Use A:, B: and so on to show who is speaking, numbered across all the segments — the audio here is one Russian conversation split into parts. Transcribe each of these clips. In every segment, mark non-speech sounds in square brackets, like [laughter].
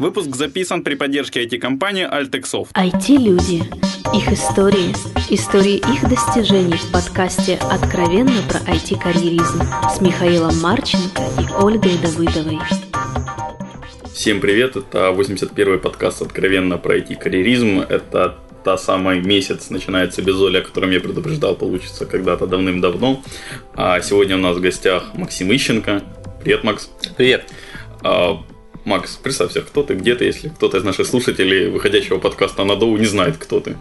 A: Выпуск записан при поддержке IT-компании Altexoft.
B: IT-люди. Их истории. Истории их достижений в подкасте «Откровенно про IT-карьеризм» с Михаилом Марченко и Ольгой Давыдовой.
A: Всем привет, это 81-й подкаст «Откровенно про IT-карьеризм». Это та самый месяц начинается без Оли, о котором я предупреждал, получится когда-то давным-давно. А сегодня у нас в гостях Максим Ищенко. Привет, Макс.
C: Привет.
A: Макс, представься, кто ты, где ты, если кто-то из наших слушателей выходящего подкаста на Доу не знает, кто ты.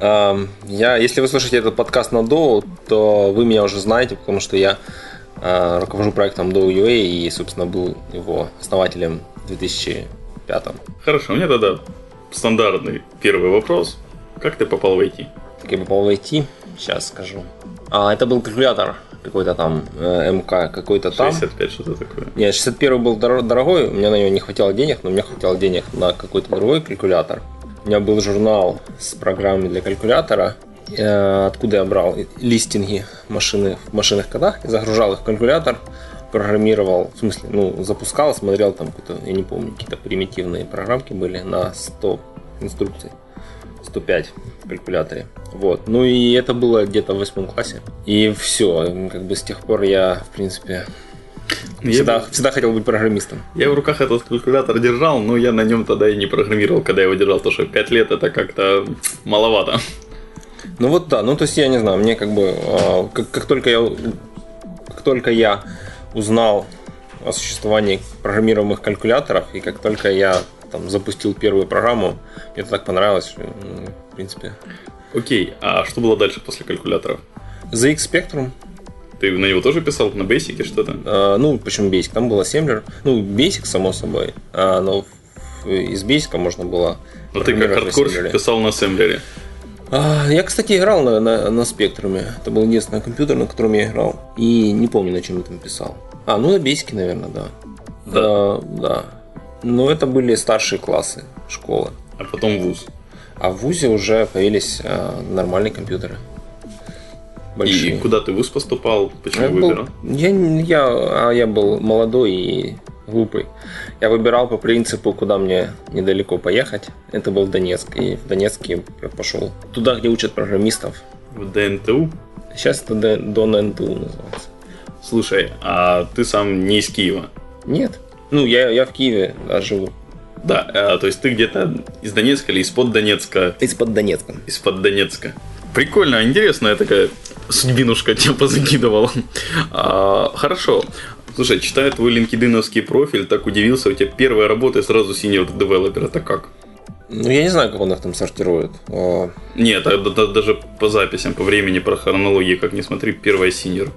C: Я, если вы слушаете этот подкаст на Доу, то вы меня уже знаете, потому что я а, руковожу проектом Dow UA и, собственно, был его основателем в 2005
A: Хорошо, у меня тогда стандартный первый вопрос. Как ты попал в IT?
C: Как я попал в IT? Сейчас скажу. А, это был калькулятор какой-то там э, МК, какой-то там.
A: 65, что-то такое.
C: Нет, 61 был дорогой, у меня на него не хватало денег, но мне хватало денег на какой-то другой калькулятор. У меня был журнал с программами для калькулятора, э, откуда я брал листинги машины в машинных кодах и загружал их в калькулятор, программировал, в смысле, ну, запускал, смотрел там я не помню, какие-то примитивные программки были на 100 инструкций. 105 в калькуляторе. Вот. Ну и это было где-то в восьмом классе. И все. Как бы с тех пор я, в принципе, Всегда, я, всегда хотел быть программистом.
A: Я в руках этот калькулятор держал, но я на нем тогда и не программировал, когда я его держал, потому что 5 лет это как-то маловато.
C: Ну вот да, ну то есть я не знаю, мне как бы, а, как, как только я как только я узнал о существовании программируемых калькуляторов, и как только я там запустил первую программу, мне это так понравилось, ну, в принципе.
A: Окей, а что было дальше после калькуляторов?
C: ZX Spectrum.
A: Ты на него тоже писал на Basic что-то?
C: А, ну, почему Basic? Там был ассемблер. Ну, Basic, само собой. А, но из Basic можно было...
A: Но ты как хардкор писал на ассемблере.
C: А, я, кстати, играл на, на, на спектруме. Это был единственный компьютер, на котором я играл. И не помню, на чем я там писал. А, ну на Basic, наверное, да. Да. А, да. Но это были старшие классы школы.
A: А потом вуз.
C: А в ВУЗе уже появились э, нормальные компьютеры.
A: Большие. И куда ты в ВУЗ поступал? Почему я выбирал?
C: Был, я, я, а я был молодой и глупый. Я выбирал по принципу, куда мне недалеко поехать. Это был Донецк. И в Донецке я пошел туда, где учат программистов.
A: В ДНТУ?
C: Сейчас это Дон НТУ называется.
A: Слушай, а ты сам не из Киева?
C: Нет. Ну, я, я в Киеве да, живу.
A: Да, а, то есть ты где-то из Донецка или из-под Донецка?
C: Из-под Донецка.
A: Из-под Донецка. Прикольно, интересная такая судьбинушка тебя позакидывала. А, хорошо. Слушай, читая твой линкединовский профиль, так удивился, у тебя первая работа и сразу senior девелопер, это как?
C: Ну, я не знаю, как он их там сортирует. А...
A: Нет, даже по записям, по времени, по хронологии, как не смотри, первая синер.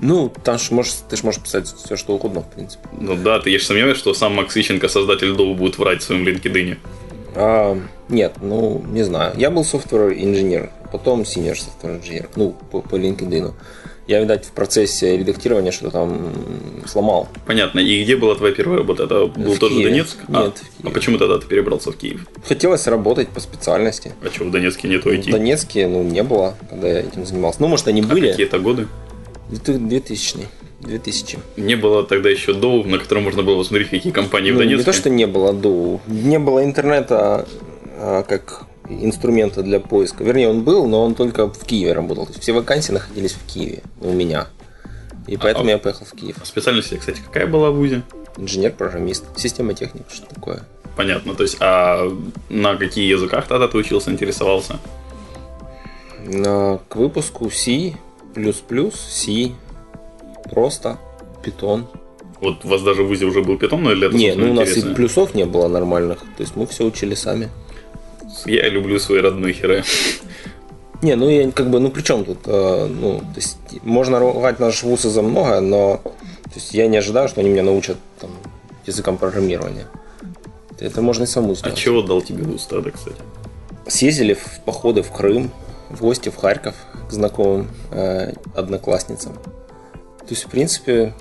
C: Ну, там же можешь, ты же можешь писать все, что угодно, в принципе.
A: Ну да, ты я же сомневаюсь, что сам Макс Ищенко, создатель Доу, будет врать в своем LinkedIn.
C: А, нет, ну, не знаю. Я был software инженер, потом senior software инженер, ну, по, по LinkedIn. Я, видать, в процессе редактирования что-то там сломал.
A: Понятно. И где была твоя первая работа? Это был в тоже
C: Киеве.
A: Донецк?
C: Нет.
A: А, а почему тогда ты перебрался в Киев?
C: Хотелось работать по специальности.
A: А что, в Донецке нету IT?
C: В Донецке, ну, не было, когда я этим занимался. Ну, может, они а были.
A: какие-то годы?
C: 2000 2000.
A: Не было тогда еще Доу, на котором можно было посмотреть, какие компании
C: ну,
A: в Донецке?
C: Не то, что не было Доу. Не было интернета а, как инструмента для поиска. Вернее, он был, но он только в Киеве работал. То есть все вакансии находились в Киеве у меня. И а, поэтому а, я поехал в Киев.
A: А специальность, кстати, какая была в ВУЗе?
C: Инженер-программист. Система техник, что такое.
A: Понятно. То есть, а на какие языках тогда ты учился, интересовался?
C: На, к выпуску C, C, просто, питон.
A: Вот у вас даже в ВУЗе уже был питон, но для этого
C: Не, ну у нас и плюсов не было нормальных. То есть мы все учили сами.
A: Я люблю свои родные херы.
C: Не, ну я как бы, ну при чем тут? Э, ну, то есть можно ругать наш вуз за много, но то есть, я не ожидаю, что они меня научат там, языкам программирования. Это можно и саму сделать.
A: А чего дал тебе вуз тогда, кстати?
C: Съездили в походы в Крым, в гости в Харьков к знакомым э, одноклассницам. То есть, в принципе,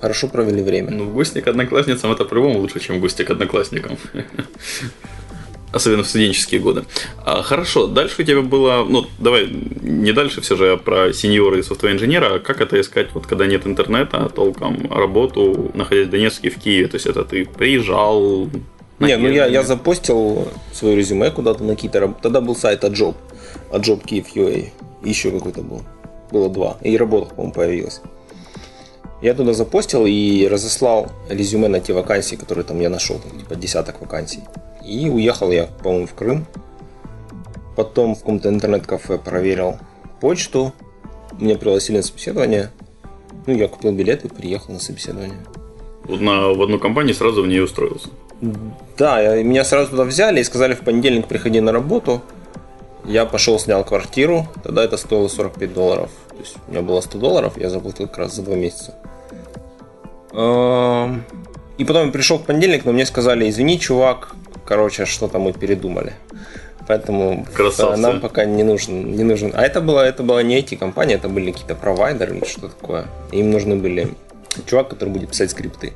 C: хорошо провели время.
A: Ну, в гости к одноклассницам это по-любому лучше, чем в гости к одноклассникам. Особенно в студенческие годы. А, хорошо, дальше у тебя было, ну, давай, не дальше все же, а про сеньоры и софтвер инженера. Как это искать, вот когда нет интернета, толком работу, находясь в Донецке, в Киеве? То есть это ты приезжал,
C: Не, ну я, я запостил свое резюме куда-то на какие-то... Тогда был сайт Ajob. Ajob Kiev.ua. Еще какой-то был. Было два. И работа, по-моему, появилась. Я туда запостил и разослал резюме на те вакансии, которые там я нашел, там, типа десяток вакансий. И уехал я, по-моему, в Крым. Потом в каком-то интернет-кафе проверил почту. Меня пригласили на собеседование. Ну, я купил билет и приехал на собеседование.
A: Вот на, в одну компанию сразу в нее устроился.
C: Да, я- меня сразу туда взяли и сказали, в понедельник приходи на работу. Я пошел, снял квартиру, тогда это стоило 45 долларов. То есть у меня было 100 долларов, я заплатил как раз за два месяца. Эм, И потом я пришел в понедельник, но мне сказали, извини, чувак, короче, что-то мы передумали. Поэтому
A: Красавцы.
C: э, нам пока не нужен, не нужен. А это была, это была не IT-компания, это были какие-то провайдеры или что такое. Им нужны были чувак, который будет писать скрипты.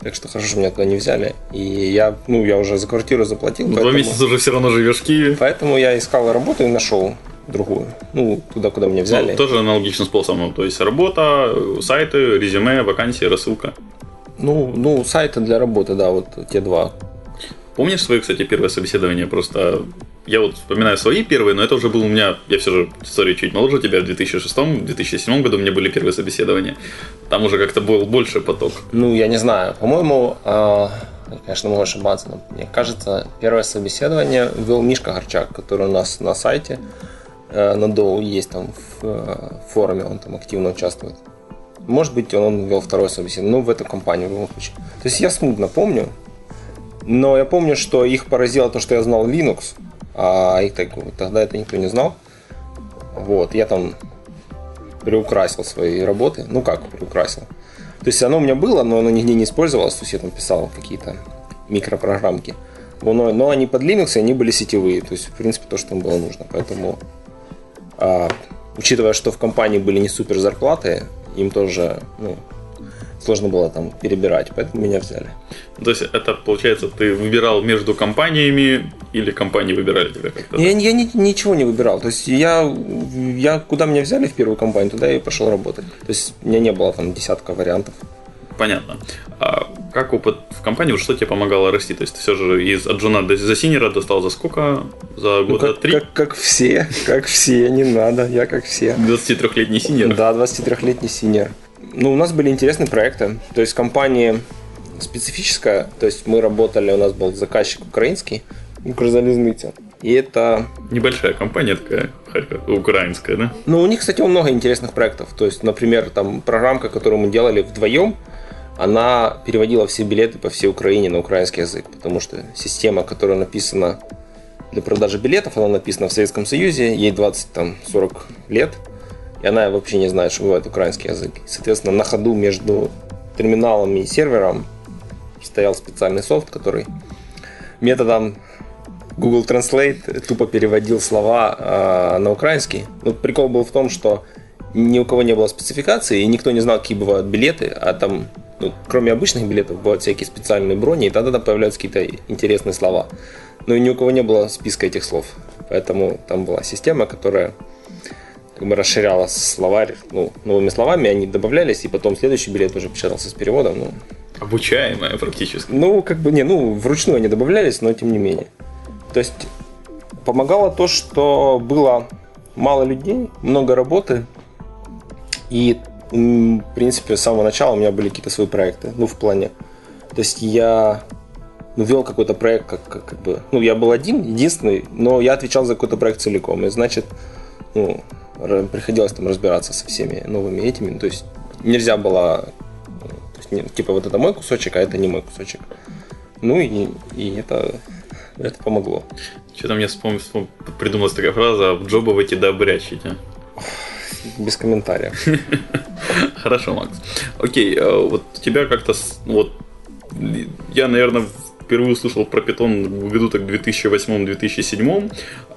C: Так что хорошо, что меня туда не взяли. И я, ну, я уже за квартиру заплатил.
A: Ну, Два
C: поэтому-
A: месяца уже все равно живешь в Киеве.
C: Поэтому я искал работу и нашел другую. Ну, туда, куда меня взяли.
A: Ну, тоже аналогичным способом. То есть работа, сайты, резюме, вакансии, рассылка.
C: Ну, ну, сайты для работы, да, вот те два.
A: Помнишь свое, кстати, первое собеседование? Просто я вот вспоминаю свои первые, но это уже был у меня, я все же, сори, чуть моложе тебя, в 2006-2007 году у меня были первые собеседования. Там уже как-то был больше поток.
C: Ну, я не знаю. По-моему, я, конечно, могу ошибаться, но мне кажется, первое собеседование вел Мишка Горчак, который у нас на сайте э, на Доу есть там в э, форуме, он там активно участвует. Может быть, он вел второе собеседование, ну, в эту компанию в любом случае. То есть я смутно помню, но я помню, что их поразило то, что я знал Linux, а их так, тогда это никто не знал. Вот, я там приукрасил свои работы. Ну как приукрасил? То есть оно у меня было, но оно нигде не использовалось. То есть я там писал какие-то микропрограммки. Но, но они под Linux, и они были сетевые. То есть, в принципе, то, что там было нужно. Поэтому, а, учитывая, что в компании были не супер зарплаты, им тоже ну, сложно было там перебирать. Поэтому меня взяли.
A: То есть это, получается, ты выбирал между компаниями или компании выбирали тебя как-то?
C: Я, я ни- ничего не выбирал. То есть я, я куда меня взяли в первую компанию, туда я и пошел работать. То есть у меня не было там десятка вариантов.
A: Понятно. А как опыт в компании, что тебе помогало расти? То есть ты все же из от джуна до за senior а достал за сколько? За
C: Ну,
A: года
C: как,
A: три?
C: как, как все, как все, не надо, я как все.
A: 23-летний senior?
C: Да, 23-летний senior. Ну, у нас были интересные проекты. То есть компания специфическая. То есть мы работали, у нас был заказчик украинский, Укрзалізниця. И это...
A: Небольшая компания такая, украинская, да?
C: Ну, у них, кстати, много интересных проектов. То есть, например, там программка, которую мы делали вдвоем, она переводила все билеты по всей Украине на украинский язык, потому что система, которая написана для продажи билетов, она написана в Советском Союзе, ей 20-40 лет, и она вообще не знает, что бывает украинский язык. Соответственно, на ходу между терминалом и сервером стоял специальный софт, который методом Google Translate тупо переводил слова э, на украинский. Ну, прикол был в том, что ни у кого не было спецификации, и никто не знал, какие бывают билеты, а там, ну, кроме обычных билетов, бывают всякие специальные брони, и тогда появляются какие-то интересные слова. Но и ни у кого не было списка этих слов. Поэтому там была система, которая как бы расширяла словарь ну, новыми словами, они добавлялись, и потом следующий билет уже печатался с переводом. Ну,
A: Обучаемая практически.
C: ну, как бы не, ну, вручную они добавлялись, но тем не менее. То есть помогало то, что было мало людей, много работы, и, в принципе, с самого начала у меня были какие-то свои проекты, ну, в плане. То есть я ну, вел какой-то проект, как, как, как бы, ну, я был один, единственный, но я отвечал за какой-то проект целиком, и, значит, ну, приходилось там разбираться со всеми новыми этими, то есть нельзя было, ну, то есть, не- типа, вот это мой кусочек, а это не мой кусочек. Ну, и, и это, это помогло.
A: Что-то мне вспом... вспом- придумалась такая фраза «обджобывайте да обрячите».
C: Без комментариев. [laughs]
A: Хорошо, Макс. Окей, э, вот тебя как-то... Вот, я, наверное, впервые услышал про питон в году так 2008-2007,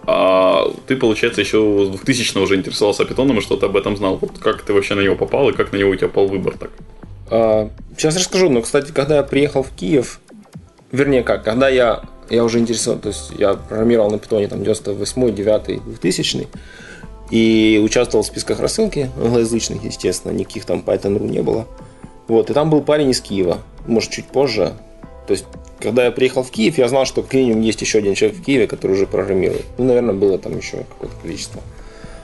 A: а ты, получается, еще с 2000 уже интересовался питоном и что-то об этом знал. Вот как ты вообще на него попал и как на него у тебя пал выбор так?
C: А, Сейчас расскажу, но, кстати, когда я приехал в Киев, вернее как, когда я, я уже интересовал, то есть я программировал на питоне там 98 9 2000 и участвовал в списках рассылки англоязычных, естественно, никаких там Python.ru не было. Вот, и там был парень из Киева, может, чуть позже. То есть когда я приехал в Киев, я знал, что как минимум есть еще один человек в Киеве, который уже программирует. Ну, наверное, было там еще какое-то количество.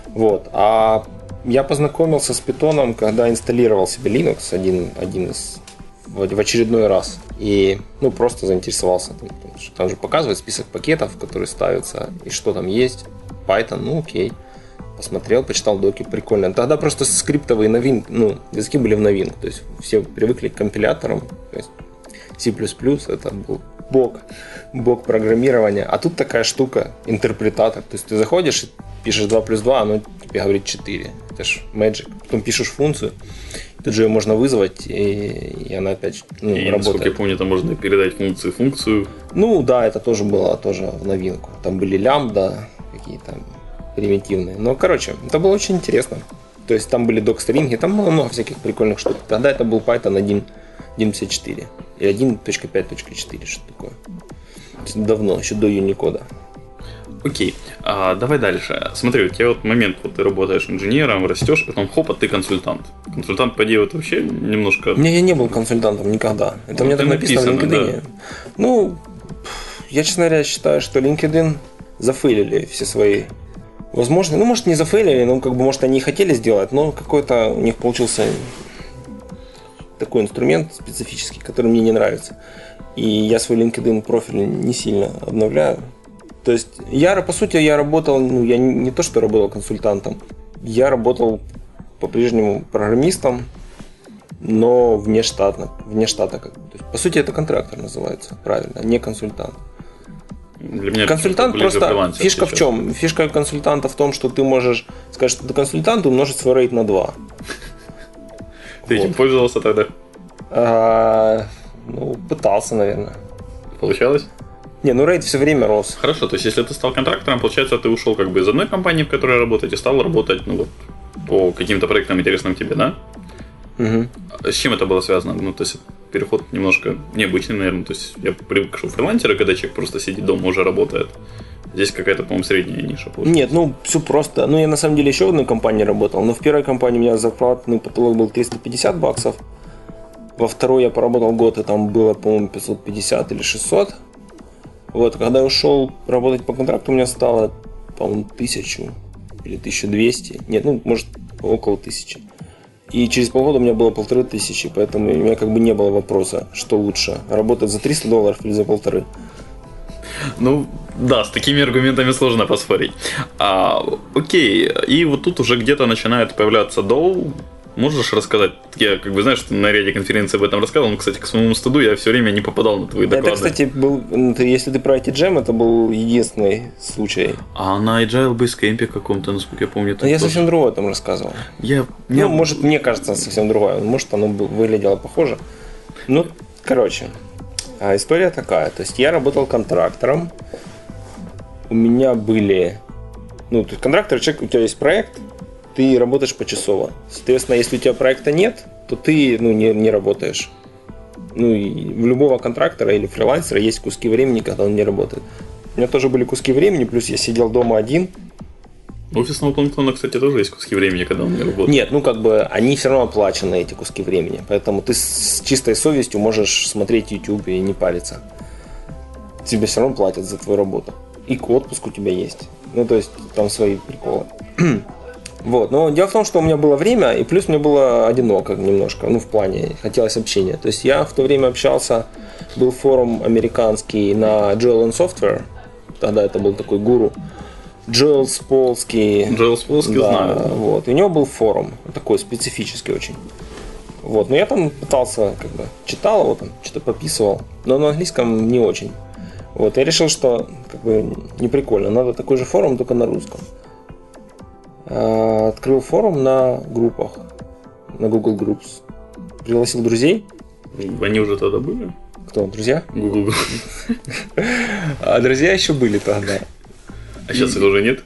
C: Вот. А я познакомился с питоном, когда инсталлировал себе Linux один, один из в очередной раз. И ну, просто заинтересовался. Там, же показывает список пакетов, которые ставятся, и что там есть. Python, ну окей. Посмотрел, почитал доки, прикольно. Тогда просто скриптовые новин, ну, языки были в новинку. То есть все привыкли к компиляторам. То есть C++ это был бог, бог программирования. А тут такая штука, интерпретатор. То есть ты заходишь, пишешь 2 плюс 2, оно тебе говорит 4. Это ж Magic. Потом пишешь функцию, тут же ее можно вызвать, и, и она опять ну,
A: и, работает. насколько я помню, там можно передать функцию функцию.
C: Ну да, это тоже было тоже в новинку. Там были лямбда, какие-то примитивные. Но, короче, это было очень интересно. То есть там были док-стринги, там было много всяких прикольных штук. Тогда это был Python 1, 1.54 и 1.5.4, что такое. Давно, еще до Unicode.
A: Окей, а, давай дальше. Смотри, у тебя вот момент, вот ты работаешь инженером, растешь, потом хоп, а ты консультант. Консультант, по вот вообще немножко...
C: Не, я не был консультантом никогда. Это ну, меня так написано, написано в LinkedIn. Да. Ну, я, честно говоря, считаю, что LinkedIn зафейлили все свои возможные. Ну, может, не зафейлили, но как бы, может, они и хотели сделать, но какой-то у них получился такой инструмент специфический, который мне не нравится. И я свой LinkedIn профиль не сильно обновляю. То есть я, по сути, я работал, ну, я не, не то, что работал консультантом, я работал по-прежнему программистом, но внештатно, вне штата. Как бы. Есть, по сути, это контрактор называется, правильно, не консультант. Для меня консультант просто фишка в чем? Фишка консультанта в том, что ты можешь сказать, что ты консультант, умножить свой рейд на 2.
A: Ты этим пользовался тогда?
C: А, ну, пытался, наверное.
A: Получалось?
C: Не, ну рейд все время рос.
A: Хорошо, то есть если ты стал контрактором, получается, ты ушел как бы из одной компании, в которой работать, и стал работать ну, вот, по каким-то проектам интересным тебе, да?
C: Угу.
A: С чем это было связано? Ну, то есть переход немножко необычный, наверное. То есть я привык, что фрилансеры, когда человек просто сидит дома, уже работает. Здесь какая-то, по-моему, средняя ниша.
C: Получается. Нет, ну все просто. Ну, я на самом деле еще в одной компании работал, но в первой компании у меня зарплатный потолок был 350 баксов. Во второй я поработал год, и там было, по-моему, 550 или 600. Вот, когда я ушел работать по контракту, у меня стало, по-моему, 1000 или 1200. Нет, ну, может, около 1000. И через полгода у меня было полторы тысячи, поэтому у меня как бы не было вопроса, что лучше, работать за 300 долларов или за полторы.
A: Ну, да, с такими аргументами сложно поспорить. А, окей, и вот тут уже где-то начинает появляться доу, Можешь рассказать? Я, как бы, знаешь, на ряде конференции об этом рассказывал, но, кстати, к своему стыду я все время не попадал на твои доклады.
C: Это, кстати, был, если ты про IT-джем, это был единственный случай.
A: А на Agile Basecamp каком-то, насколько я помню,
C: ты Я тоже... совсем другое там рассказывал.
A: Я...
C: Ну, я... может, мне кажется, совсем другое. Может, оно выглядело похоже. Ну, короче, а история такая. То есть я работал контрактором. У меня были... Ну, то есть контрактор, человек, у тебя есть проект, ты работаешь почасово. Соответственно, если у тебя проекта нет, то ты ну, не, не работаешь. Ну и у любого контрактора или фрилансера есть куски времени, когда он не работает. У меня тоже были куски времени, плюс я сидел дома один.
A: У офисного планктона, кстати, тоже есть куски времени, когда он не работает.
C: Нет, ну как бы они все равно оплачены, эти куски времени. Поэтому ты с чистой совестью можешь смотреть YouTube и не париться. Тебе все равно платят за твою работу. И отпуск у тебя есть. Ну, то есть там свои приколы. [clears throat] Вот. Но дело в том, что у меня было время, и плюс мне было одиноко немножко, ну, в плане, хотелось общения. То есть я в то время общался, был форум американский на Joel and Software, тогда это был такой гуру, Джоэл Сполский.
A: Джоэл Сполский да, знаю.
C: Вот. И у него был форум, такой специфический очень. Вот. Но я там пытался, как бы, читал его там, что-то пописывал, но на английском не очень. Вот. Я решил, что как бы не прикольно, надо такой же форум, только на русском. Э, открыл форум на группах, на Google Groups. Пригласил друзей.
A: Они уже тогда были?
C: Кто? Друзья?
A: Google [laughs]
C: А друзья еще были тогда.
A: А сейчас их уже нет?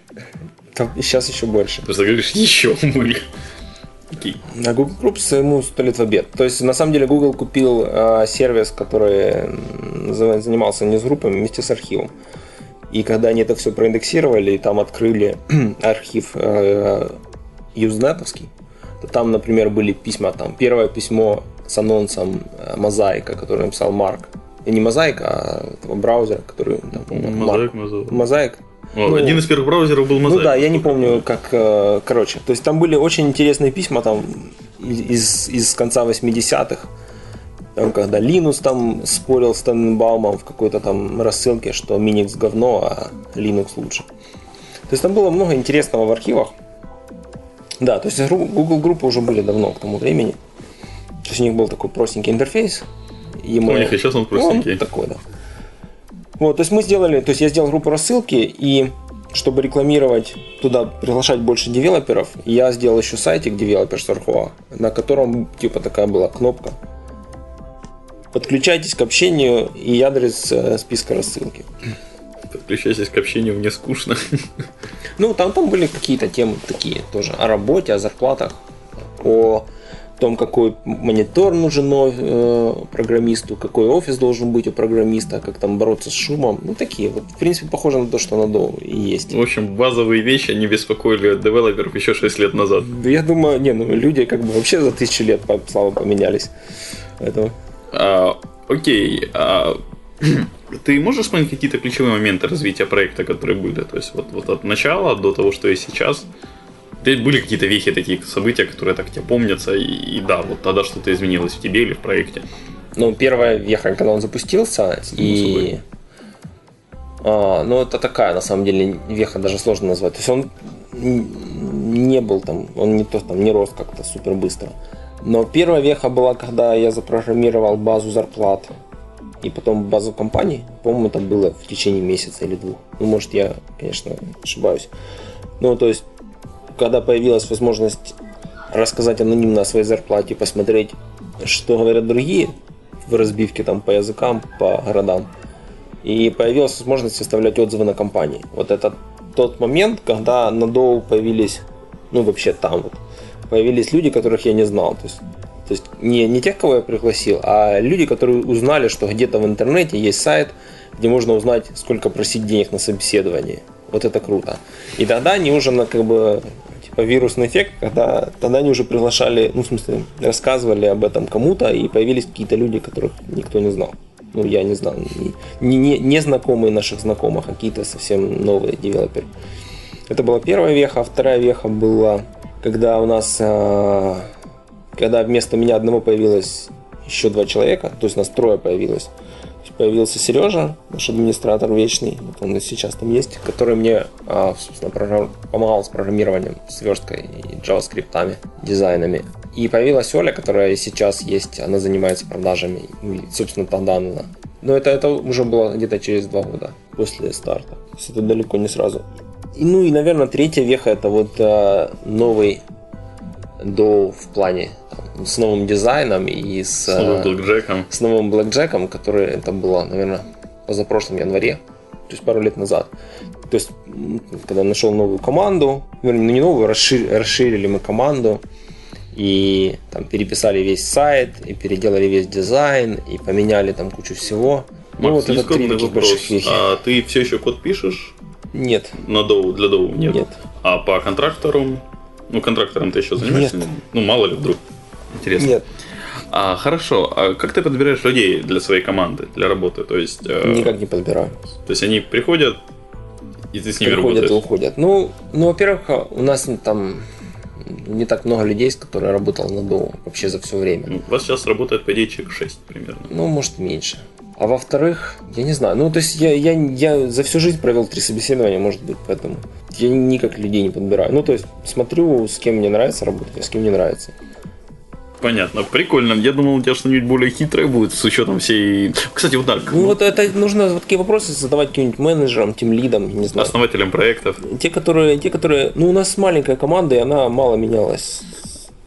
C: Там, сейчас еще больше.
A: Просто говоришь, еще были.
C: Okay. А Google Groups ему сто лет в обед. То есть, на самом деле, Google купил э, сервис, который занимался не с группами, вместе с архивом. И когда они это все проиндексировали, и там открыли [clears throat] архив э, юзнетовский, то там, например, были письма, там первое письмо с анонсом э, Мозаика, который написал Марк не мозаик, а этого браузера, который... Там,
A: мозаик. Мозаик. О,
C: Ну,
A: Один из первых браузеров был мозаик.
C: Ну да, я не помню, как, э, короче. То есть там были очень интересные письма там из, из конца 80-х. Там, когда Linux там спорил с Тененбаумом в какой-то там рассылке, что Minix говно, а Linux лучше. То есть там было много интересного в архивах. Да, то есть Google группы уже были давно к тому времени. То есть у них был такой простенький интерфейс. И
A: У них и сейчас он простенький.
C: Он такой, да. Вот, то есть мы сделали, то есть я сделал группу рассылки, и чтобы рекламировать, туда приглашать больше девелоперов, я сделал еще сайтик Developers.ru, на котором типа такая была кнопка. Подключайтесь к общению и адрес э, списка рассылки.
A: Подключайтесь к общению, мне скучно.
C: Ну, там, там были какие-то темы такие тоже о работе, о зарплатах, о том, какой монитор нужен э, программисту, какой офис должен быть у программиста, как там бороться с шумом. Ну, такие вот. В принципе, похоже на то, что на Доу и есть.
A: В общем, базовые вещи не беспокоили девелоперов еще 6 лет назад.
C: Я думаю, не, ну люди как бы вообще за тысячу лет, слава, поменялись. Поэтому...
A: А, окей, а, [clears throat] ты можешь вспомнить какие-то ключевые моменты развития проекта, которые были? То есть вот, вот от начала до того, что есть сейчас. Ты- Были какие-то вехи, такие события, которые так тебе помнятся, и, и да, вот тогда что-то изменилось в тебе или в проекте.
C: Ну, первая веха, когда он запустился, и...
A: собой.
C: А, ну, это такая, на самом деле, веха даже сложно назвать. То есть он не был там, он не то там не рос как-то супер быстро. Но первая веха была, когда я запрограммировал базу зарплат и потом базу компаний. По-моему, это было в течение месяца или двух. Ну, может, я, конечно, ошибаюсь. Ну, то есть, когда появилась возможность рассказать анонимно о своей зарплате, посмотреть, что говорят другие в разбивке там по языкам, по городам, и появилась возможность оставлять отзывы на компании. Вот это тот момент, когда на Доу появились, ну вообще там вот, появились люди, которых я не знал. То есть, то есть не, не тех, кого я пригласил, а люди, которые узнали, что где-то в интернете есть сайт, где можно узнать, сколько просить денег на собеседовании. Вот это круто. И тогда они уже на как бы типа вирусный эффект, когда тогда они уже приглашали, ну в смысле рассказывали об этом кому-то, и появились какие-то люди, которых никто не знал. Ну, я не знал, не, не, не знакомые наших знакомых, а какие-то совсем новые девелоперы. Это была первая веха, а вторая веха была, когда у нас, э, когда вместо меня одного появилось еще два человека, то есть нас трое появилось. Появился Сережа, наш администратор вечный, он и сейчас там есть, который мне, а, собственно, помогал с программированием, сверсткой и JavaScript, дизайнами. И появилась Оля, которая сейчас есть, она занимается продажами, ну, и, собственно, тогда она. Но это, это уже было где-то через два года после старта. То есть это далеко не сразу. И, ну и, наверное, третья веха это вот э, новый до в плане там, с новым дизайном и с,
A: С новым
C: э,
A: блэкджеком.
C: с новым блэкджеком, который это было, наверное, позапрошлом январе, то есть пару лет назад. То есть, когда нашел новую команду, вернее, ну не новую, расширили, расширили мы команду, и там переписали весь сайт, и переделали весь дизайн, и поменяли там кучу всего. ну
A: Макс,
C: вот это три таких
A: вопрос.
C: больших вехи.
A: А ты все еще код пишешь
C: Нет,
A: на доу, для доу? Нет.
C: нет.
A: А по контракторам? Ну, контрактором ты еще занимаешься?
C: Нет.
A: Ну, мало ли вдруг. Интересно.
C: Нет,
A: А, хорошо. А как ты подбираешь людей для своей команды, для работы? То есть, э,
C: никак не подбираю.
A: то есть они приходят, и ты с ними
C: Приходят и
A: работаешь?
C: уходят. Ну, ну, во-первых, у нас там не так много людей, с которыми работал на Доу вообще за все время.
A: Ну, у вас сейчас работает, по идее, человек 6 примерно.
C: Ну, может, меньше. А во-вторых, я не знаю. Ну, то есть я, я, я за всю жизнь провел три собеседования, может быть, поэтому я никак людей не подбираю. Ну, то есть смотрю, с кем мне нравится работать, а с кем не нравится.
A: Понятно, прикольно. Я думал, у тебя что-нибудь более хитрое будет с учетом всей... Кстати, вот так,
C: Ну, вот это нужно вот такие вопросы задавать каким-нибудь менеджерам, тем лидам, не знаю.
A: основателям проектов.
C: Те, которые, те, которые, ну, у нас маленькая команда, и она мало менялась.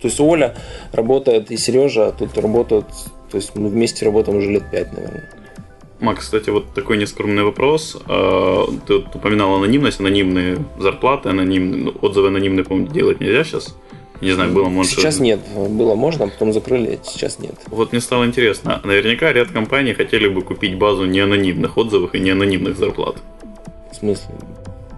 C: То есть Оля работает, и Сережа тут работают, то есть мы вместе работаем уже лет пять, наверное.
A: Макс, кстати, вот такой нескромный вопрос. А, Ты упоминал анонимность, анонимные зарплаты, анонимные, ну, отзывы анонимные, по-моему, делать нельзя сейчас. Не знаю, было, может...
C: Сейчас нет, было можно, а потом закрыли, сейчас нет.
A: Вот мне стало интересно. Наверняка ряд компаний хотели бы купить базу неанонимных отзывов и неанонимных зарплат.
C: В смысле,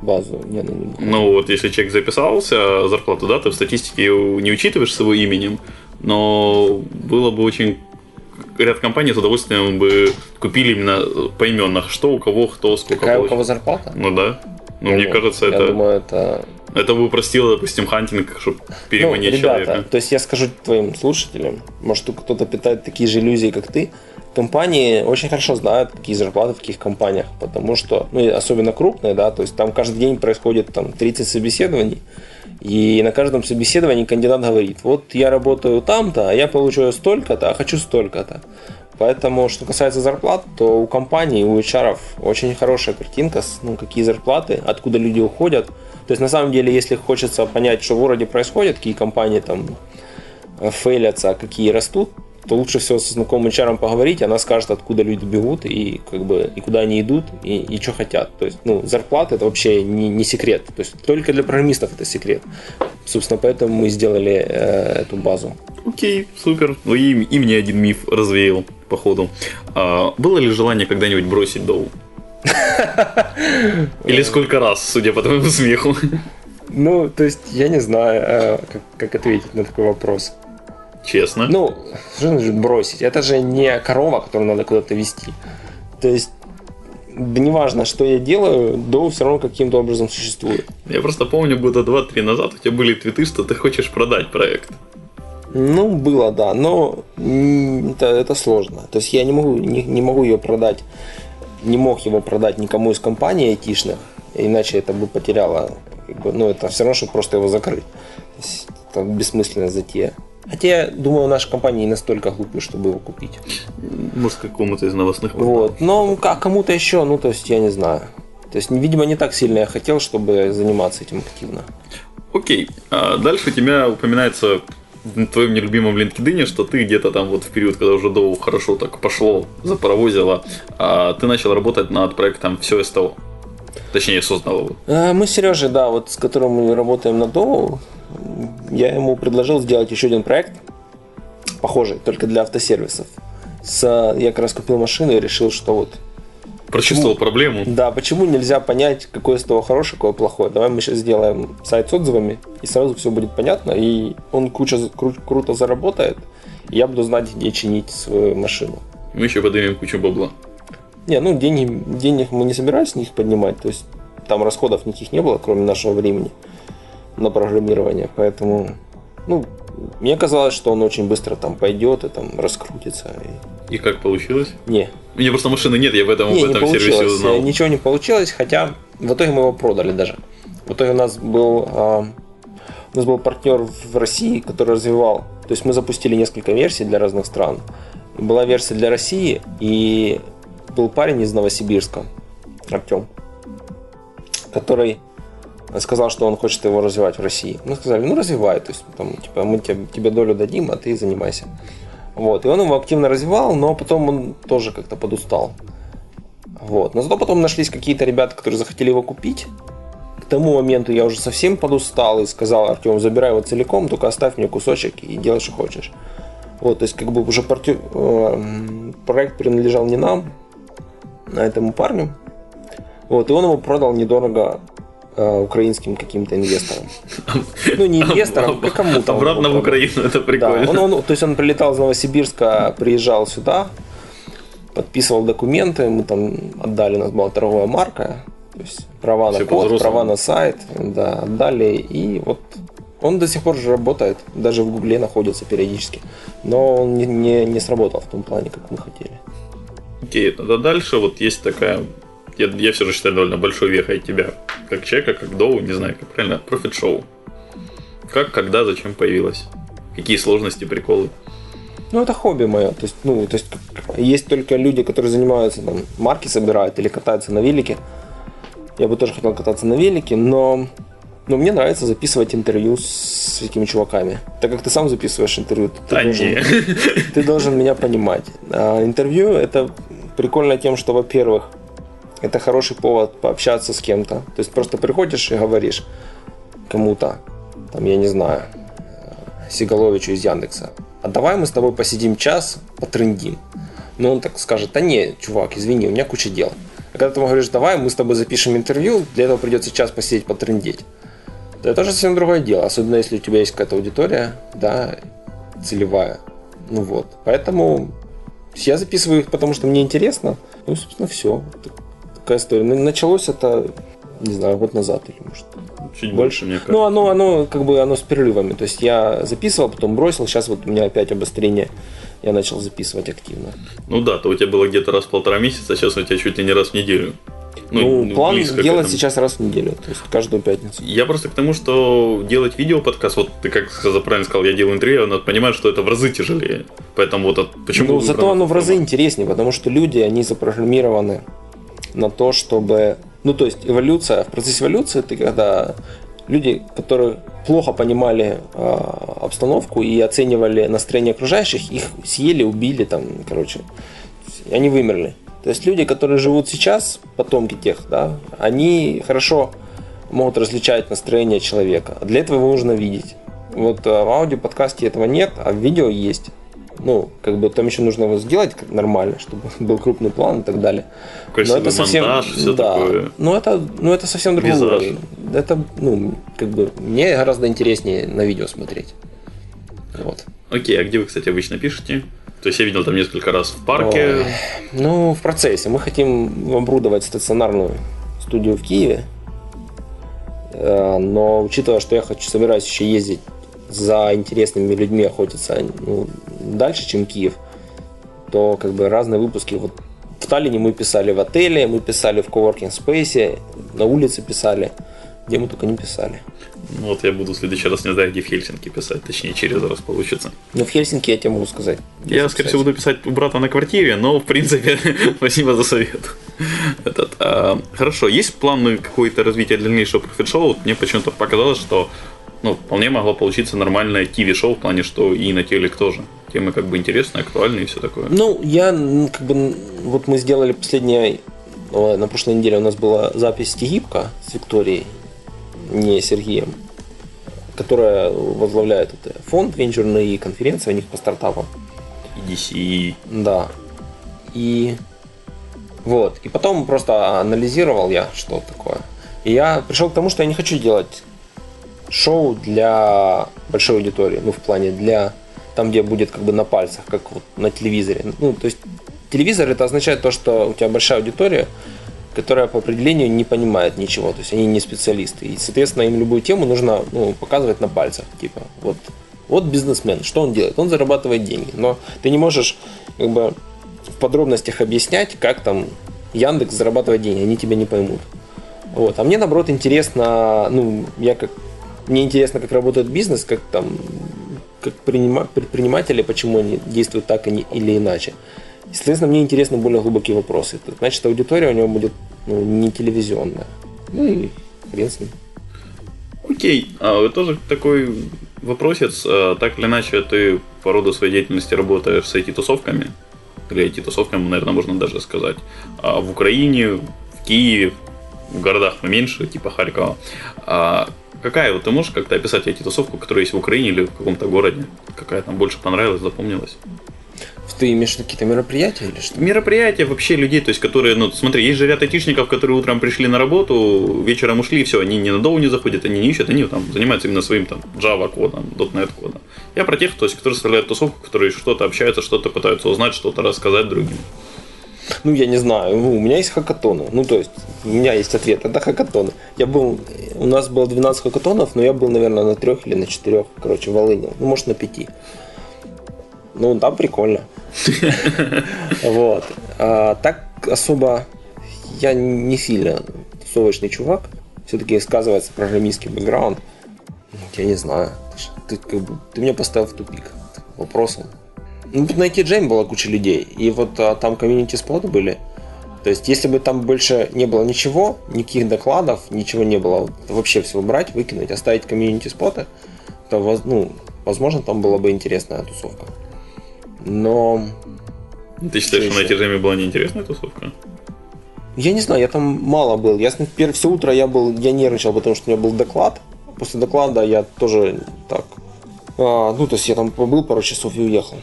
C: базу не анонимную.
A: Ну вот, если человек записался, зарплату, да, ты в статистике не учитываешь с его именем, но было бы очень ряд компаний с удовольствием бы купили именно поименных, что у кого, кто, сколько
C: Какая у
A: получит.
C: кого зарплата?
A: Ну да. Ну, мне
C: Вот.
A: кажется,
C: Я
A: это,
C: думаю, это...
A: это бы упростило, допустим, хантинг, чтобы
C: Ну,
A: переманить
C: ребята,
A: человека.
C: то есть я скажу твоим слушателям, может кто-то питает такие же иллюзии, как ты, компании очень хорошо знают, какие зарплаты в каких компаниях, потому что, ну, особенно крупные, да, то есть там каждый день происходит там 30 собеседований, и на каждом собеседовании кандидат говорит, вот я работаю там-то, а я получаю столько-то, а хочу столько-то. Поэтому, что касается зарплат, то у компаний, у HR очень хорошая картинка, ну, какие зарплаты, откуда люди уходят. То есть, на самом деле, если хочется понять, что в городе происходит, какие компании там э, фейлятся, а какие растут, то лучше всего со знакомым HR поговорить, она скажет, откуда люди бегут и как бы и куда они идут и, и что хотят. То есть, ну, зарплата это вообще не, не секрет. То есть только для программистов это секрет. Собственно, поэтому мы сделали э, эту базу.
A: Окей, супер. Ну и, и мне один миф развеял, походу. А, было ли желание когда-нибудь бросить доу? [laughs] Или сколько раз, судя по твоему смеху?
C: Ну, то есть, я не знаю, э, как, как ответить на такой вопрос.
A: Честно.
C: Ну, что значит бросить? Это же не корова, которую надо куда-то вести. То есть, да неважно, что я делаю, доу все равно каким-то образом существует.
A: Я просто помню, года два-три назад у тебя были твиты, что ты хочешь продать проект.
C: Ну, было, да, но это, это сложно. То есть я не могу, не, не могу ее продать, не мог его продать никому из компаний айтишных, иначе это бы потеряло, как бы, ну, это все равно, что просто его закрыть. То есть это бессмысленная затея. Хотя думаю, наши компании не настолько глупые, чтобы его купить.
A: Может, какому-то из новостных порталов.
C: Вот. Но а кому-то еще, ну, то есть я не знаю. То есть, видимо, не так сильно я хотел, чтобы заниматься этим активно.
A: Окей. А дальше у тебя упоминается в твоем нелюбимом LinkedIn, что ты где-то там вот в период, когда уже доу хорошо так пошло, запаровозило, а ты начал работать над проектом «Все СТО». Точнее, создал его.
C: А, Мы с Сережей, да, вот с которым мы работаем на Доу, я ему предложил сделать еще один проект, похожий, только для автосервисов. С, я как раз купил машину и решил, что вот
A: Прочувствовал проблему.
C: Да, почему нельзя понять, какое из того хорошее, какое плохое? Давай мы сейчас сделаем сайт с отзывами, и сразу все будет понятно, и он куча, кру- круто заработает, и я буду знать, где чинить свою машину.
A: Мы еще поднимем кучу бабла.
C: Не, ну деньги, денег мы не собирались них поднимать, то есть там расходов никаких не было, кроме нашего времени на программирование, поэтому, ну, мне казалось, что он очень быстро там пойдет и там раскрутится. и-
A: И как получилось?
C: Не,
A: У меня просто машины нет, я
C: не,
A: в
C: не
A: этом сервисе
C: получилось,
A: узнал.
C: ничего не получилось, хотя в итоге мы его продали даже. В итоге у нас был, а, у нас был партнер в России, который развивал, то есть мы запустили несколько версий для разных стран. Была версия для России, и был парень из Новосибирска, Артем, который сказал, что он хочет его развивать в России. Мы сказали, ну развивай, то есть там, типа, мы тебе, тебе долю дадим, а ты занимайся. Вот, и он его активно развивал, но потом он тоже как-то подустал. Вот. Но зато потом нашлись какие-то ребята, которые захотели его купить. К тому моменту я уже совсем подустал и сказал, Артем, забирай его целиком, только оставь мне кусочек и делай, что хочешь. Вот, то есть как бы уже э, проект принадлежал не нам, этому парню. Вот, и он его продал недорого э, украинским каким-то инвесторам. Ну, не инвесторам, а кому-то.
A: Обратно в. Украину, это прикольно.
C: Да, он, он- то есть он прилетал из Новосибирска, приезжал сюда, подписывал документы, мы там отдали, у нас была торговая марка, то есть права на код, права на сайт, да, отдали, и вот он до сих пор же работает, даже в Гугле находится периодически, но он не, не, не сработал в том плане, как мы хотели.
A: Окей, тогда дальше вот есть такая, я, я все же считаю довольно большой вехой тебя, как человека, как DOU, не знаю, как правильно, Profit Show. Как, когда, зачем появилось? Какие сложности, приколы?
C: Ну, это хобби мое. То есть, ну, то есть, есть только люди, которые занимаются, там, марки собирают или катаются на велике. Я бы тоже хотел кататься на велике, но, но мне нравится записывать интервью с этими чуваками. Так как ты сам записываешь интервью, ты,
A: Да
C: должен,
A: не. [laughs]
C: ты должен меня понимать. А интервью это прикольно тем, что, во-первых, это хороший повод пообщаться с кем-то. То есть просто приходишь и говоришь кому-то, там, я не знаю, Сигаловичу из Яндекса, а давай мы с тобой посидим час, потрындим. Но он так скажет, да не, чувак, извини, у меня куча дел. А когда ты ему говоришь, давай мы с тобой запишем интервью, для этого придется час посидеть, потрындеть. То это уже совсем другое дело, особенно если у тебя есть какая-то аудитория, да, целевая. Ну вот, поэтому Я записываю их, потому что мне интересно. Ну, собственно, все. Такая история. Началось это, не знаю, год назад или может
A: Чуть больше, мне кажется.
C: Ну, оно, оно как бы оно с перерывами. То есть я записывал, потом бросил. Сейчас вот у меня опять обострение. Я начал записывать активно.
A: Ну да, то у тебя было где-то раз в полтора месяца, а сейчас у тебя чуть ли не раз в неделю.
C: Ну, ну план делать сейчас раз в неделю, то есть каждую пятницу.
A: Я просто к тому, что делать видео подкаст, вот ты как правильно сказал, я делаю интервью, надо понимать, что это в разы тяжелее. Поэтому вот почему.
C: Ну, зато оно в разы интереснее, потому что люди, они запрограммированы на то, чтобы. Ну, то есть эволюция, в процессе эволюции ты когда люди, которые плохо понимали э, обстановку и оценивали настроение окружающих, их съели, убили, там, короче, они вымерли. То есть люди, которые живут сейчас, потомки тех, да, они хорошо могут различать настроение человека. Для этого его нужно видеть. Вот а, в аудиоподкасте этого нет, а в видео есть. Ну, как бы там еще нужно его сделать нормально, чтобы [laughs] был крупный план и так далее.
A: Красивый но это совсем, монтаж, все да, такое.
C: Но это, ну, это совсем другой Визаж. уровень. Это, ну, как бы, мне гораздо интереснее на видео смотреть. Вот.
A: Окей, а где вы, кстати, обычно пишете? То есть я видел там несколько раз в парке. Ой.
C: Ну, в процессе. Мы хотим оборудовать стационарную студию в Киеве. Э, но учитывая, что я хочу, собираюсь еще ездить за интересными людьми, охотиться ну, дальше, чем Киев, то как бы разные выпуски. Вот в Таллине мы писали в отеле, мы писали в coworking space е, на улице писали, где мы только не писали.
A: Ну, вот я буду в следующий раз не знаю, где в Хельсинки писать, точнее через раз получится.
C: Ну в Хельсинки я тебе могу сказать.
A: Я, скорее всего, буду писать у брата на квартире, но в принципе, [laughs] спасибо за совет. Этот, а, хорошо, есть план на какое-то развитие дальнейшего Profit Show? Мне почему-то показалось, что ну, вполне могло получиться нормальное ТВ-шоу в плане, что и на телек тоже. Темы как бы интересные, актуальные и все такое.
C: Ну, я как бы, вот мы сделали последнее, на прошлой неделе у нас была запись Тигибка с Викторией, не Сергеем, которая возглавляет это фонд венчурный и конференция у них по стартапам.
A: EDC.
C: Да. И вот. И потом просто анализировал я, что такое. И я пришел к тому, что я не хочу делать шоу для большой аудитории. Ну, в плане для там, где будет как бы на пальцах, как вот на телевизоре. Ну, то есть телевизор это означает то, что у тебя большая аудитория, которая по определению не понимает ничего, то есть они не специалисты. И, соответственно, им любую тему нужно ну, показывать на пальцах. Типа, вот, вот бизнесмен, что он делает? Он зарабатывает деньги. Но ты не можешь как бы, в подробностях объяснять, как там Яндекс зарабатывает деньги, они тебя не поймут. Вот. А мне, наоборот, интересно, ну, я как мне интересно, как работает бизнес, как там, как предприниматели, почему они действуют так или иначе. И, соответственно, мне интересны более глубокие вопросы. Значит, аудитория у него будет ну, не телевизионная. Ну и хрен с ним.
A: Окей, а тоже такой вопросец. А, так или иначе, ты по роду своей деятельности работаешь с IT-тусовками. Или IT-тусовками, наверное, можно даже сказать. А в Украине, в Киеве, в городах поменьше, типа Харькова. А какая вот ты можешь как-то описать IT-тусовку, которая есть в Украине или в каком-то городе? Какая там больше понравилась, запомнилась?
C: Ты имеешь какие-то мероприятия или что?
A: Мероприятия вообще людей, то есть которые, ну смотри, есть же ряд айтишников, которые утром пришли на работу, вечером ушли, все, они ненадолго не заходят, они не ищут, они там занимаются именно своим там Java кодом, .NET кодом. Я про тех, то есть, которые составляют тусовку, которые что-то общаются, что-то пытаются узнать, что-то рассказать другим.
C: Ну, я не знаю, у меня есть хакатоны. Ну, то есть, у меня есть ответ, это хакатоны. Я был, у нас было 12 хакатонов, но я был, наверное, на трех или на четырех, короче, в Волыне. Ну, может, на пяти. Ну, да, прикольно. [laughs] Вот. А, так особо я не сильно тусовочный чувак. Все-таки сказывается программистский бэкграунд. Я не знаю. Ты, как бы, ты меня поставил в тупик вопросом. Ну, на IT была куча людей. И вот а, там комьюнити споты были. То есть, если бы там больше не было ничего, никаких докладов, ничего не было, вообще все убрать, выкинуть, оставить комьюнити споты, то, ну, возможно, там была бы интересная тусовка. Но...
A: Ты считаешь, что, что на Тижеме была неинтересная тусовка?
C: Я не знаю, я там мало был. Я все утро я был, я нервничал, потому что у меня был доклад. После доклада я тоже так. А, ну, то есть я там побыл пару часов и уехал.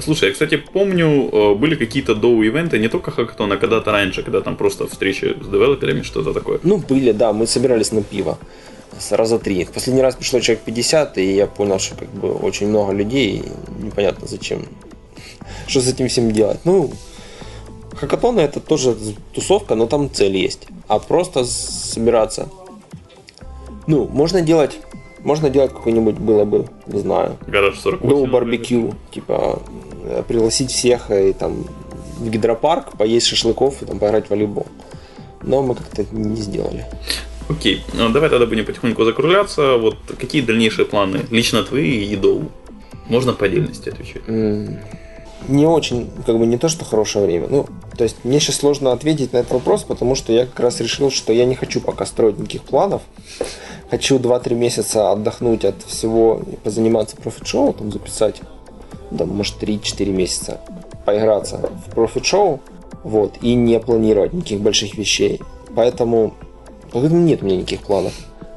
A: Слушай, я, кстати, помню, э, были какие-то доу-ивенты, не только хакатон, а когда-то раньше, когда там просто встречи с девелоперами, что-то такое.
C: Ну, были, да, мы собирались на пиво раза три. В последний раз пришло человек 50, и я понял, что как бы очень много людей, и непонятно зачем [laughs] что с этим всем делать? Ну, хакатоны это тоже тусовка, но там цель есть. А просто собираться. Ну, можно делать можно делать какой-нибудь было бы, не знаю,
A: Гараж 48.
C: Go барбекю, типа э, пригласить всех и там в гидропарк, поесть шашлыков и там поиграть в волейбол. Но мы как-то не сделали.
A: Окей, ну, давай тогда будем потихоньку закругляться. Вот какие дальнейшие планы? Лично твои и Доу? Можно по отдельности отвечать.
C: Не очень, как бы не то, что хорошее время. Ну, то есть мне сейчас сложно ответить на этот вопрос, потому что я как раз решил, что я не хочу пока строить никаких планов. Хочу 2-3 месяца отдохнуть от всего и позаниматься Profit Show, там записать, да, может, 3-4 месяца поиграться в Profit Show, вот, и не планировать никаких больших вещей. Поэтому, поэтому нет у меня никаких планов.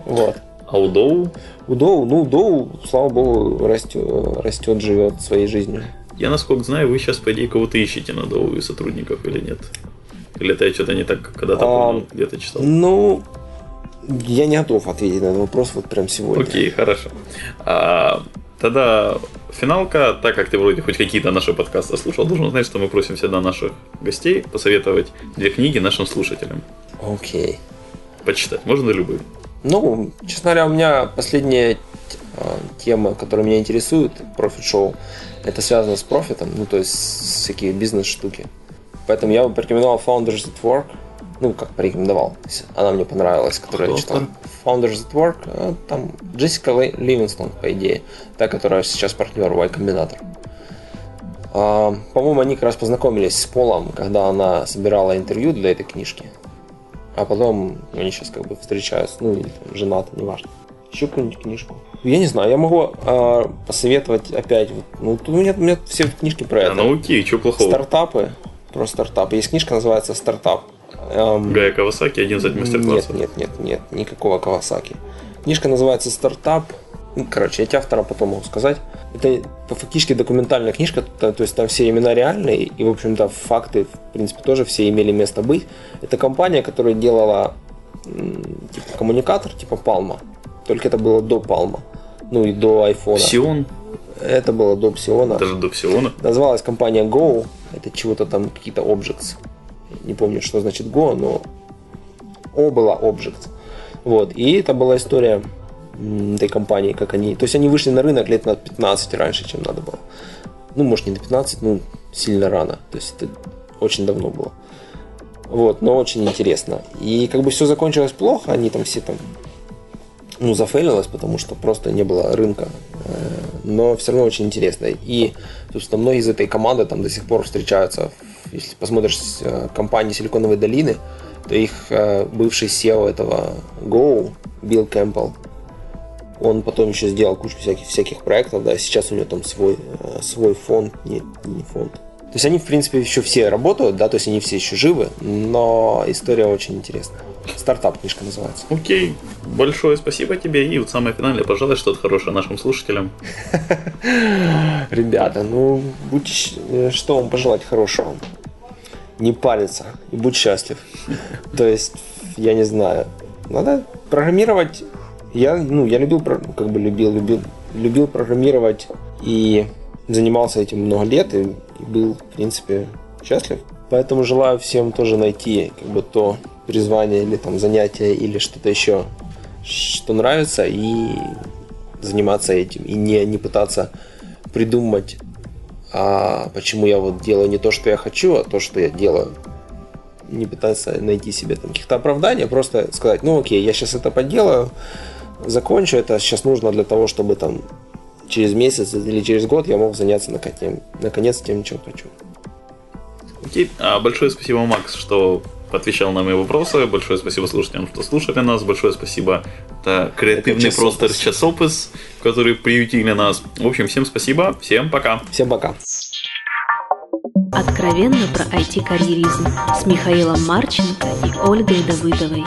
C: Вот.
A: А у Доу?
C: У Доу, ну, Доу, слава богу, растет, растет живет своей жизнью.
A: Я, насколько знаю, вы сейчас, по идее, кого-то ищете на Доу и сотрудников или нет? Или это я что-то не так когда-то
C: А,
A: понял, где-то читал?
C: Ну, я не готов ответить на этот вопрос вот прям сегодня.
A: Окей, хорошо. А, тогда финалка, так как ты вроде хоть какие-то наши подкасты слушал, должен знать, что мы просим всегда наших гостей посоветовать две книги нашим слушателям.
C: Окей.
A: Почитать. Можно любые.
C: Ну, честно говоря, у меня последняя э, тема, которая меня интересует, Profit Show, это связано с профитом, ну, то есть всякие бизнес-штуки. Поэтому я бы порекомендовал Founders at Work. Ну, как порекомендовал. Она мне понравилась, которую я читал. Founders at Work. э, Там Джессика Ли- Ливингстон, по идее. Та, которая сейчас партнер Y Combinator. А, По-моему, они как раз познакомились с Полом, когда она собирала интервью для этой книжки. А потом они сейчас как бы встречаются, ну или там, женаты, неважно. Еще какую-нибудь книжку. Я не знаю, я могу а, посоветовать опять. Вот, ну, тут у меня, у меня все книжки про
A: А,
C: это.
A: ну окей, что плохого?
C: Стартапы. Про стартап. Есть книжка, называется Стартап. Эм,
A: Гая Кавасаки, 11
C: нет,
A: мастер-классов.
C: нет, нет, нет, никакого Кавасаки. Книжка называется Стартап. Ну, Короче, я тебе автора потом могу сказать. Это фактически документальная книжка, то, то есть там все имена реальные, и, в общем-то, факты, в принципе, тоже все имели место быть. Это компания, которая делала типа коммуникатор, типа Palma. Только это было до Palma. Ну и до айфона.
A: Псион,
C: Это было до Псиона.
A: даже до Псиона.
C: Называлась компания Go. Это чего-то там, какие-то objects. Не помню, что значит Go, но O была object. Вот. И это была история этой компании, как они... То есть они вышли на рынок лет на 15 раньше, чем надо было. Ну, может, не на 15, ну, сильно рано. То есть это очень давно было. Вот, но очень интересно. И как бы все закончилось плохо, они там все там ну, зафейлилось, потому что просто не было рынка. Э, Но все равно очень интересно. И, собственно, многие из этой команды там до сих пор встречаются. Если посмотришь э, компании Силиконовой долины, то их э, бывший SEO этого Go, Билл Кэмпбелл, он потом еще сделал кучу всяких, всяких проектов, да, сейчас у него там свой, э, свой фонд, не, не фонд. То есть они, в принципе, еще все работают, да, то есть они все еще живы, но история очень интересная. Стартап книжка называется.
A: Окей, большое спасибо тебе. И вот самое финальное, пожалуй, что-то хорошее нашим слушателям. [laughs]
C: Ребята, ну, будь, э, что вам пожелать хорошего? Не париться и будь счастлив. То есть, я не знаю, надо программировать. Я, ну, я любил, как бы любил, любил, любил программировать и занимался этим много лет и, и был, в принципе, счастлив. Поэтому желаю всем тоже найти как бы то призвание или там занятие или что-то еще, что нравится и заниматься этим и не, не пытаться придумать, а почему я вот делаю не то, что я хочу, а то, что я делаю. Не пытаться найти себе там каких-то оправданий, а просто сказать, ну окей, я сейчас это поделаю, закончу, это сейчас нужно для того, чтобы там через месяц или через год я мог заняться наконец, наконец тем, чем хочу.
A: Окей, а большое спасибо, Макс, что отвечал на мои вопросы. Большое спасибо слушателям, что слушали нас. Большое спасибо. Это креативный
C: Это
A: простор
C: часопис.
A: часопис, который приютили нас. В общем, всем спасибо, всем пока.
C: Всем пока.
B: Откровенно про IT-карьеризм с Михаилом Марченко и Ольгой Давыдовой.